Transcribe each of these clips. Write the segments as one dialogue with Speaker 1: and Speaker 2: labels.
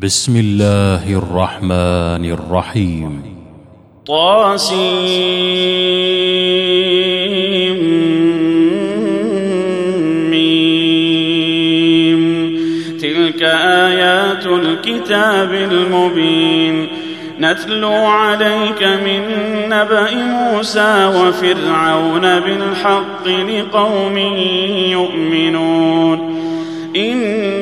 Speaker 1: بسم الله الرحمن الرحيم.
Speaker 2: طاسيم. تلك آيات الكتاب المبين. نتلو عليك من نبأ موسى وفرعون بالحق لقوم يؤمنون. إن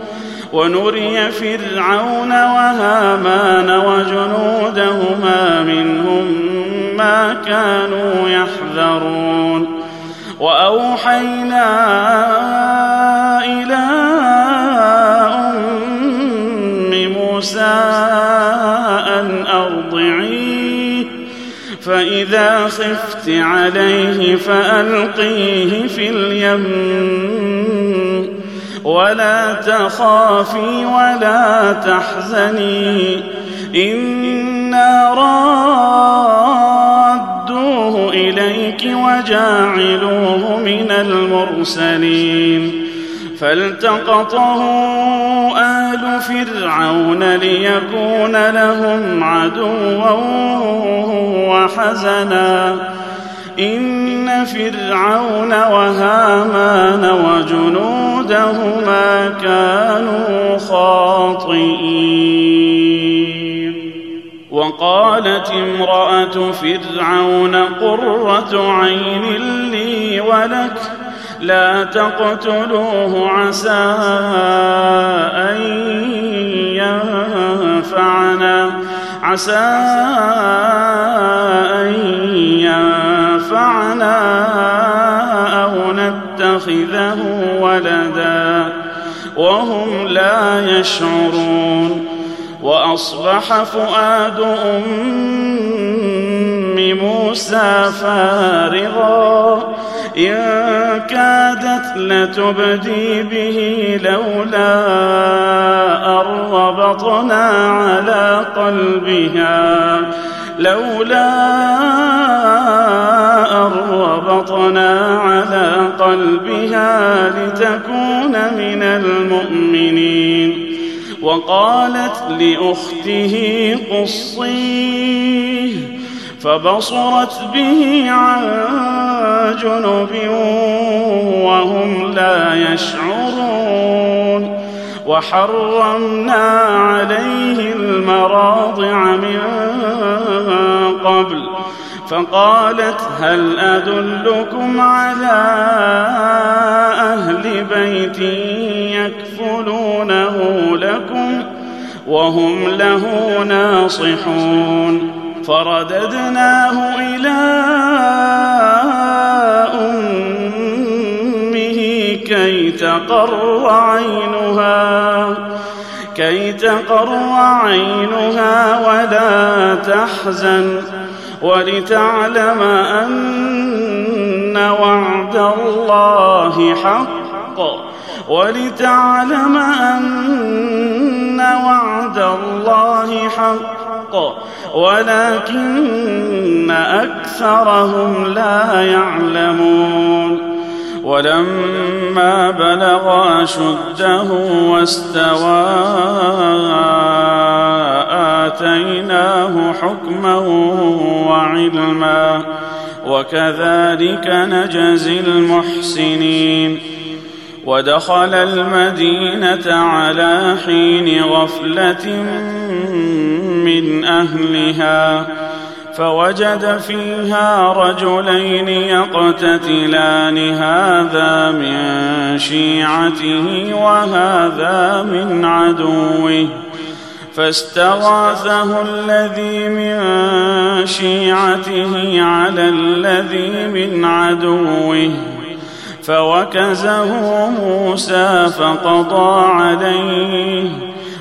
Speaker 2: ونري فرعون وهامان وجنودهما منهم ما كانوا يحذرون. وأوحينا إلى أم موسى أن أرضعيه فإذا خفت عليه فألقيه في اليم. ولا تخافي ولا تحزني. إنا رادوه إليك وجاعلوه من المرسلين. فالتقطه آل فرعون ليكون لهم عدوا وحزنا. إن فرعون وهامان وجنودهما كانوا خاطئين. وقالت امرأة فرعون قرة عين لي ولك لا تقتلوه عسى أن ينفعنا. عسى أن ينفعنا أو نتخذه ولدا وهم لا يشعرون وأصبح فؤاد أم موسى فارغا إن كادت لتبدي به لولا أن ربطنا على قلبها. لولا أن ربطنا على قلبها لتكون من المؤمنين. وقالت لأخته قصيه فبصرت به عن جنب وهم لا يشعرون وحرمنا عليه المراضع من قبل فقالت هل أدلكم على أهل بيت يكفلونه لكم وهم له ناصحون فرددناه إلى أمه كي تقر عينها كي تقر عينها ولا تحزن. ولتعلم أن وعد الله حق. ولتعلم أن وعد الله حق. ولكن أكثرهم لا يعلمون. ولما بلغ أشده واستوى آتيناه حكما وعلما وكذلك نجزي المحسنين. ودخل المدينة على حين غفلة من أهلها فوجد فيها رجلين يقتتلان هذا من شيعته وهذا من عدوه. فاستغاثه الذي من شيعته على الذي من عدوه. فوكزه موسى فقضى عليه.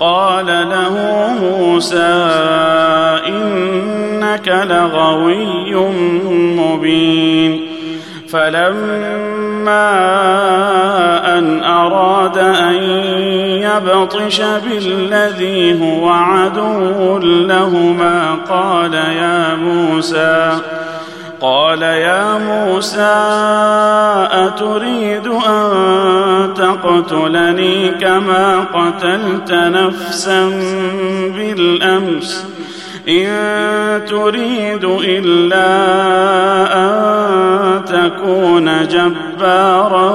Speaker 2: قال له موسى إنك لغوي مبين فلما أن أراد أن يبطش بالذي هو عدو لهما قال يا موسى قال يا موسى أتريد أن تقتلني كما قتلت نفسا بالأمس؟ إن تريد إلا أن تكون جبارا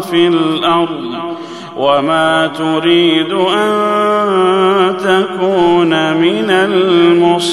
Speaker 2: في الأرض وما تريد أن تكون من المصلحين.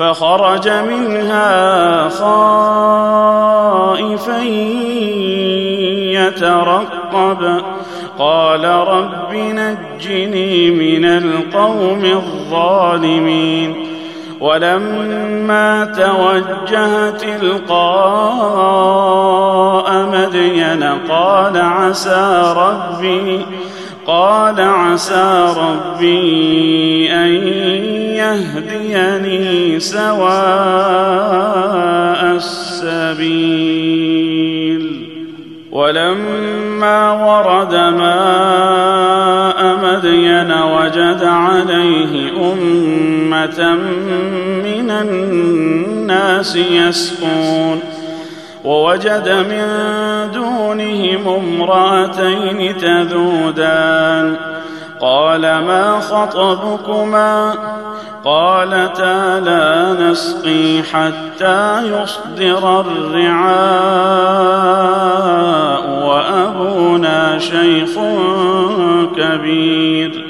Speaker 2: فخرج منها خائفا يترقب. قال رب نجني من القوم الظالمين. ولما توجه تلقاء مدين قال عسى ربي قال عسى ربي أن يهديني سواء السبيل. ولما ورد ماء مدين وجد عليه أمة من الناس يسقون. ووجد من دونهم امرأتين تذودان. قال ما خطبكما؟ قالتا لا نسقي حتى يصدر الرعاء وأبونا شيخ كبير.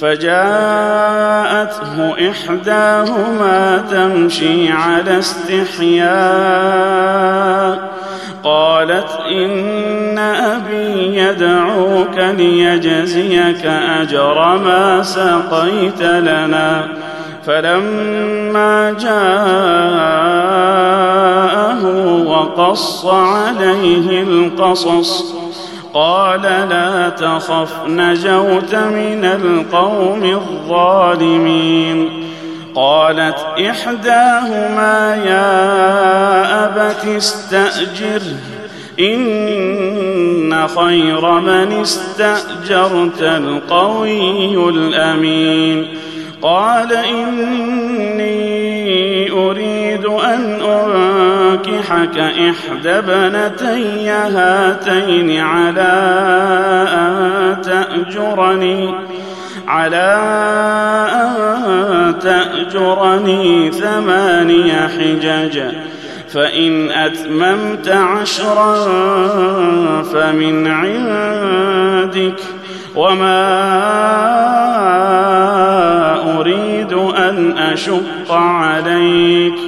Speaker 2: فجاءته إحداهما تمشي على استحياء. قالت إن أبي يدعوك ليجزيك أجر ما سقيت لنا. فلما جاءه وقص عليه القصص قال لا تخف نجوت من القوم الظالمين. قالت إحداهما يا أبت استاجره إن خير من استأجرت القوي الأمين. قال إني أريد أن أنكحك إحدى بنتي هاتين على أن تأجرني على أن تأجرني ثماني حجج فإن أتممت عشرا فمن عندك وما أريد أن أشق عليك.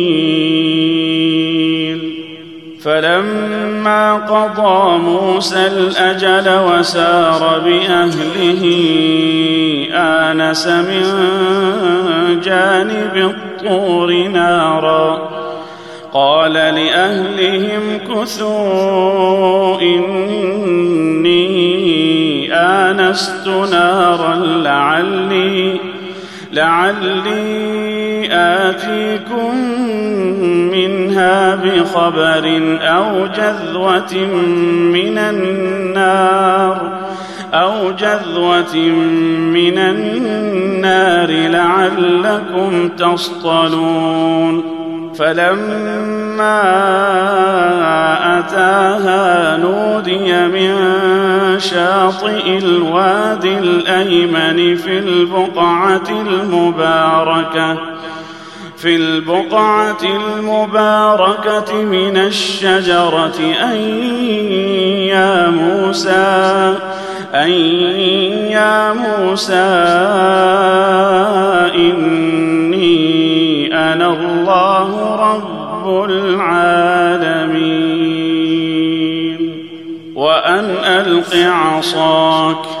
Speaker 2: فلما قضى موسى الأجل وسار بأهله آنس من جانب الطور نارا. قال لأهلهم كثوا إني آنست نارا لعلي لعلي آتيكم منها بخبر أو جذوة من النار أو جذوة من النار لعلكم تصطلون فلما أتاها نودي من شاطئ الوادي الأيمن في البقعة المباركة في البقعة المباركة من الشجرة أن يا موسى أن يا موسى إني أنا الله رب العالمين. وأن ألق عصاك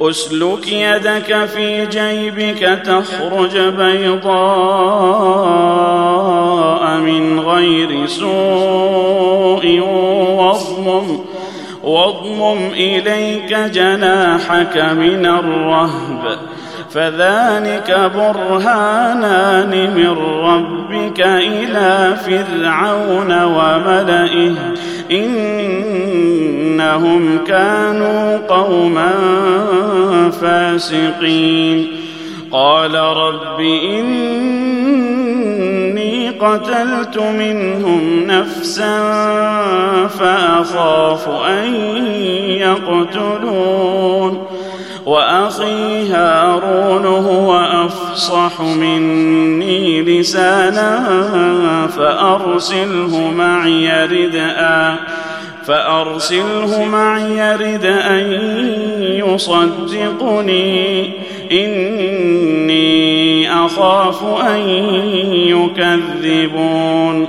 Speaker 2: أسلك يدك في جيبك تخرج بيضاء من غير سوء واضمم واضمم إليك جناحك من الرهب. فذلك برهانان من ربك إلى فرعون وملئه. إنهم كانوا قوما فاسقين. قال رب إني قتلت منهم نفسا فأخاف أن يقتلون. وأخي هارون هو أفصح مني لسانا فأرسله معي ردءا فأرسله معي ردءا يصدقني. إني أخاف أن يكذبون.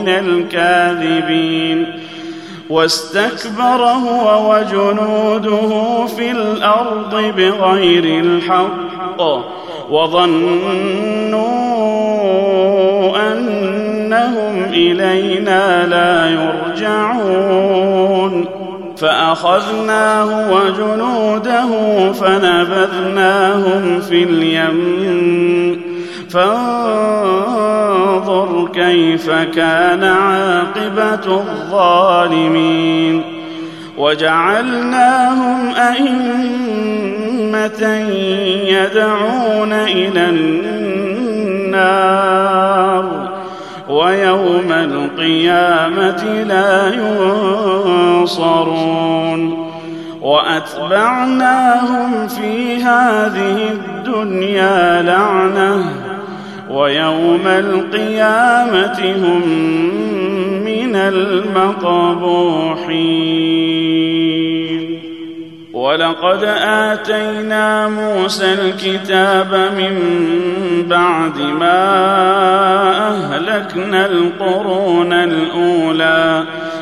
Speaker 2: من الكاذبين. واستكبر هو وجنوده في الأرض بغير الحق. وظنوا أنهم إلينا لا يرجعون. فأخذناه وجنوده فنبذناهم في اليم. فانظر كيف كان عاقبة الظالمين وجعلناهم أئمة يدعون إلى النار ويوم القيامة لا ينصرون وأتبعناهم في هذه الدنيا لعنة ويوم القيامة هم من المقبوحين. ولقد آتينا موسى الكتاب من بعد ما أهلكنا القرون الأولى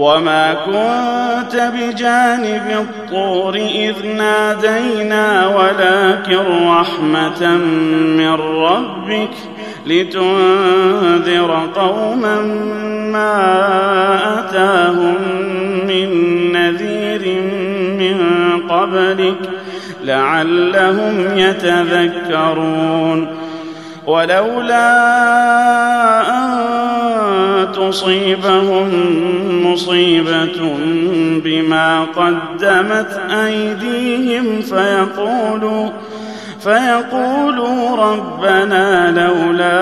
Speaker 2: وما كنت بجانب الطور إذ نادينا ولكن رحمة من ربك لتنذر قوما ما أتاهم من نذير من قبلك لعلهم يتذكرون ولولا ان تصيبهم مصيبة بما قدمت أيديهم فيقولوا فيقولوا ربنا لولا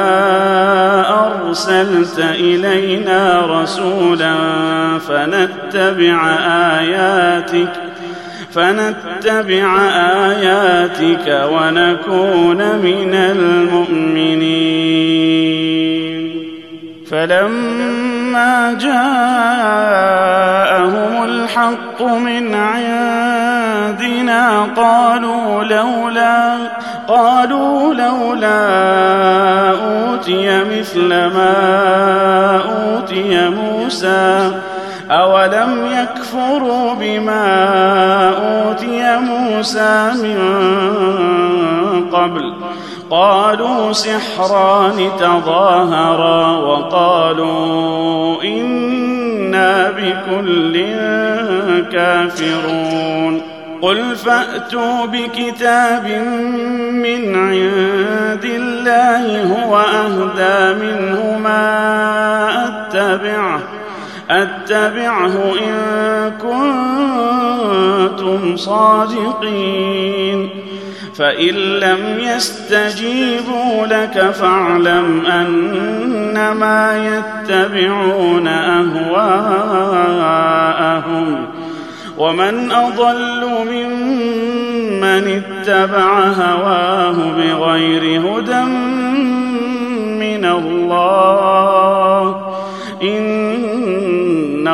Speaker 2: أرسلت إلينا رسولا فنتبع آياتك فنتبع آياتك ونكون من المؤمنين فلما جاءهم الحق من عندنا قالوا لولا قالوا لولا أوتي مثل ما أوتي موسى أولم يكفروا بما أوتي موسى من قبل قالوا سحران تظاهرا وقالوا إنا بكل كافرون قل فأتوا بكتاب من عند الله هو أهدى منه ما أتبعه أتبعه إن كنتم صادقين. فإن لم يستجيبوا لك فاعلم أنما يتبعون أهواءهم. ومن أضل ممن اتبع هواه بغير هدى من الله. إن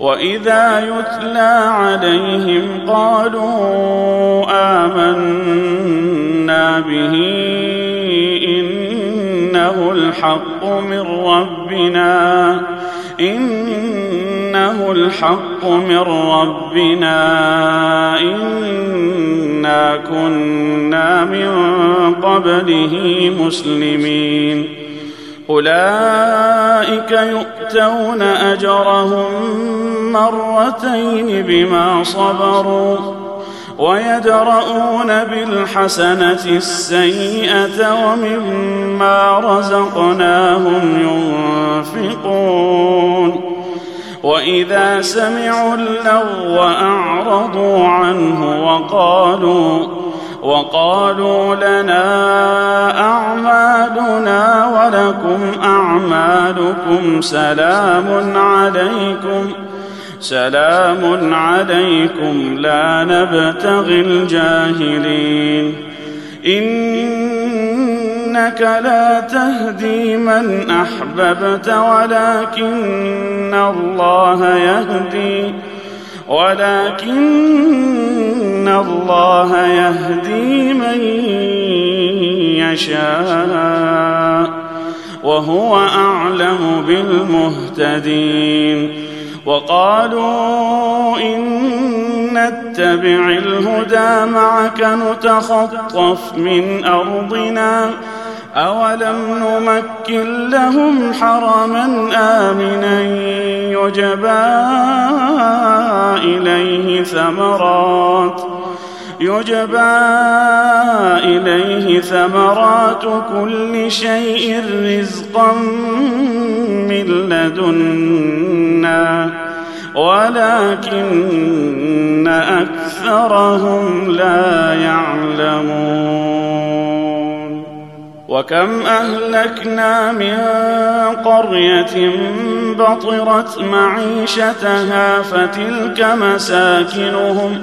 Speaker 2: واذا يتلى عليهم قالوا امنا به انه الحق من ربنا انه الحق من ربنا انا كنا من قبله مسلمين اولئك يؤتون اجرهم مرتين بما صبروا ويدرؤون بالحسنة السيئة ومما رزقناهم ينفقون وإذا سمعوا اللغو أعرضوا عنه وقالوا وقالوا لنا أعمالنا ولكم أعمالكم سلام عليكم سلام عليكم لا نبتغي الجاهلين. إنك لا تهدي من أحببت ولكن الله يهدي ولكن الله يهدي من يشاء وهو أعلم بالمهتدين. وقالوا إن نتبع الهدى معك نتخطف من أرضنا أولم نمكن لهم حرما آمنا يجبى إليه ثمرات يجبى إليه ثمرات كل شيء رزقا من لدنا ولكن أكثرهم لا يعلمون. وكم أهلكنا من قرية بطرت معيشتها فتلك مساكنهم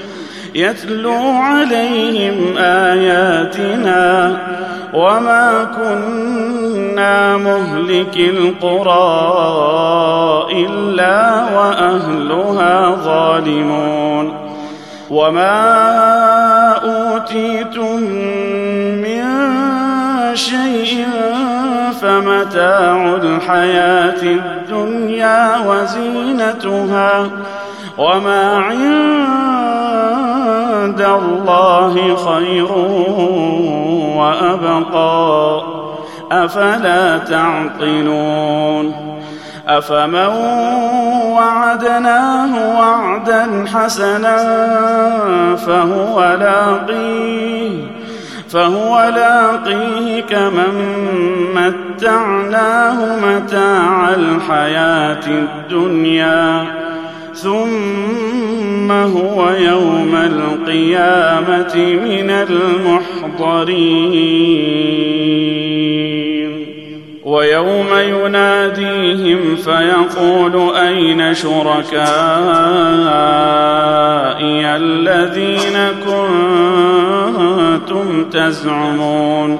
Speaker 2: يتلو عليهم آياتنا وما كنا مهلك القرى إلا وأهلها ظالمون وما أوتيتم من شيء فمتاع الحياة الدنيا وزينتها وما عند الله خير وأبقى. أفلا تعقلون؟ أفمن وعدناه وعدا حسنا فهو لاقيه فهو لاقيه كمن متعناه متاع الحياة الدنيا. ثم هو يوم القيامة من المحضرين. ويوم يناديهم فيقول أين شركائي الذين كنتم تزعمون؟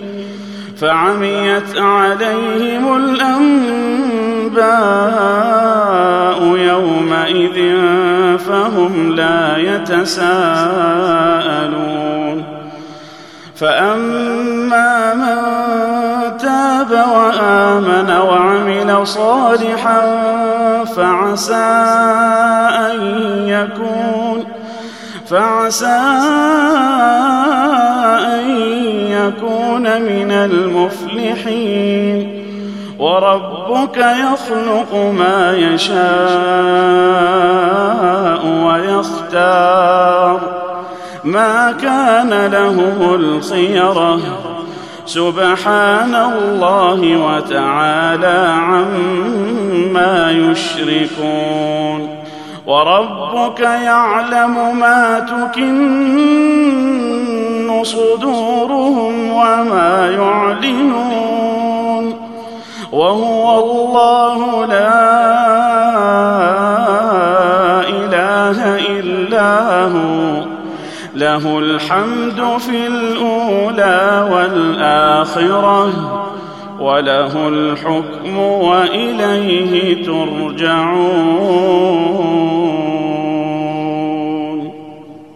Speaker 2: فعميت عليهم الأنباء يومئذ فهم لا يتساءلون. فأما من تاب وآمن وعمل صالحا فعسى أن يكون فعسى ان يكون من المفلحين. وربك يخلق ما يشاء ويختار. ما كان لهم الخيره سبحان الله وتعالى عما يشركون. وربك يعلم ما تكن صدورهم وما يعلنون وهو الله لا إله إلا هو. له الحمد في الأولى والآخرة وله الحكم وإليه ترجعون.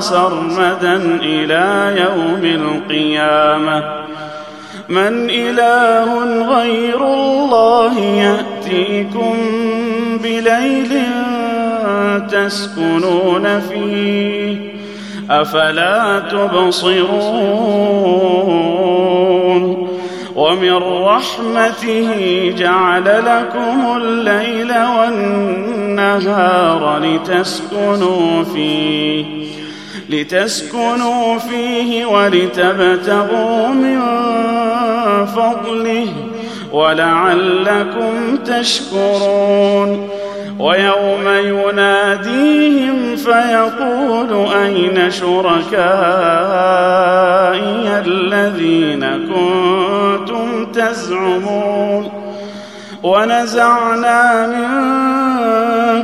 Speaker 2: سرمدا إلى يوم القيامة. من إله غير الله يأتيكم بليل تسكنون فيه. أفلا تبصرون؟ ومن رحمته جعل لكم الليل والنهار لتسكنوا فيه. لتسكنوا فيه ولتبتغوا من فضله ولعلكم تشكرون. ويوم يناديهم فيقول أين شركائي الذين كنتم تزعمون؟ ونزعنا من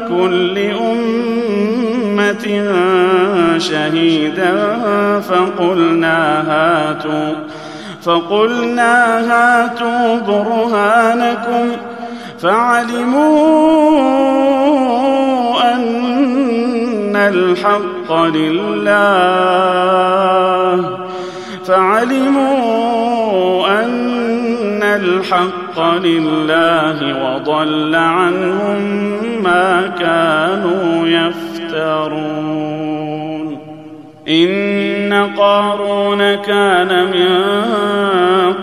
Speaker 2: كل أمة شهيدا فقلنا هاتوا فقلنا هاتوا برهانكم فعلموا أن الحق لله فعلموا أن الحق لله وضل عنهم ما كانوا يفترون إن قارون كان من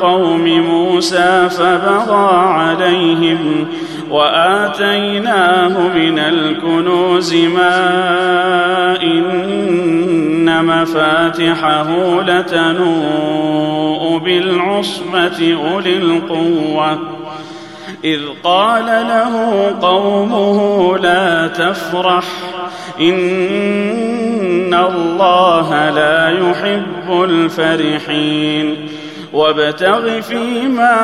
Speaker 2: قوم موسى فبغى عليهم وآتيناه من الكنوز ما إن مفاتحه لتنوء بالعصبه أولي القوة. إذ قال له قومه لا تفرح إن الله لا يحب الفرحين. وابتغ فيما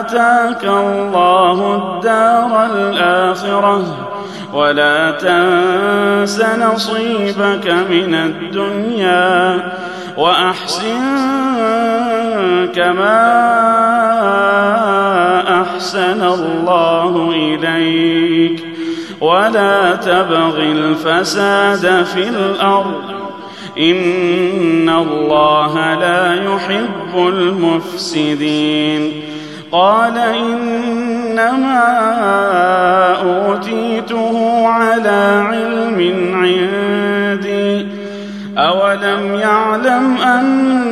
Speaker 2: آتاك الله الدار الآخرة ولا تنس نصيبك من الدنيا وأحسن كما أحسن الله إليك ولا تبغ الفساد في الأرض. إن الله لا يحب المفسدين. قال إنما أوتيته على علم عندي. أولم يعلم أن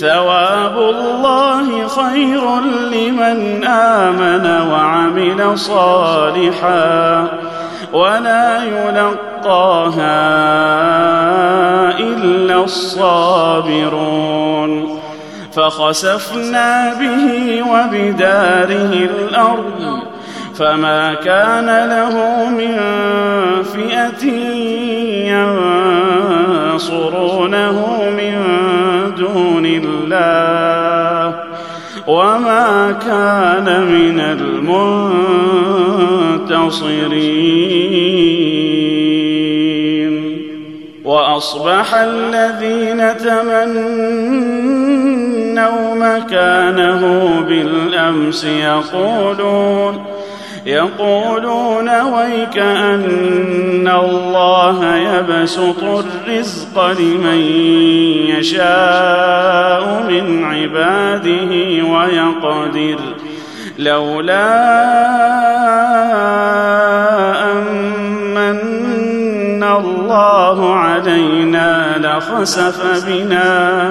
Speaker 2: ثواب الله خير لمن آمن وعمل صالحا ولا يلقاها إلا الصابرون. فخسفنا به وبداره الأرض فما كان له من فئة ينصرونه من دون الله وما كان من المنتصرين. وأصبح الذين تمنوا مكانه بالأمس يقولون يقولون ويك أن الله يبسط الرزق لمن يشاء من عباده ويقدر لولا أمن الله علينا لخسف بنا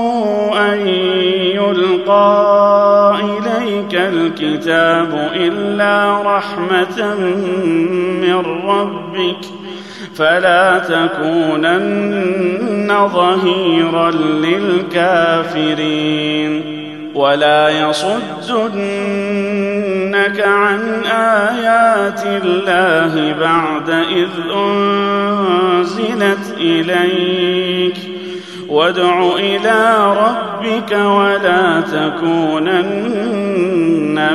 Speaker 2: الكتاب إلا رحمة من ربك فلا تكونن ظهيرا للكافرين ولا يصدنك عن آيات الله بعد إذ أنزلت إليك وادع إلى ربك ولا تكونن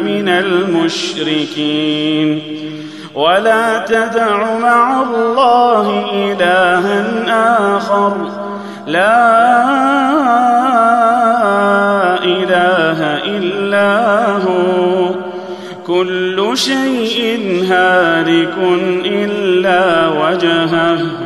Speaker 2: من المشركين ولا تدع مع الله إلها آخر. لا إله إلا هو. كل شيء هارك إلا وجهه.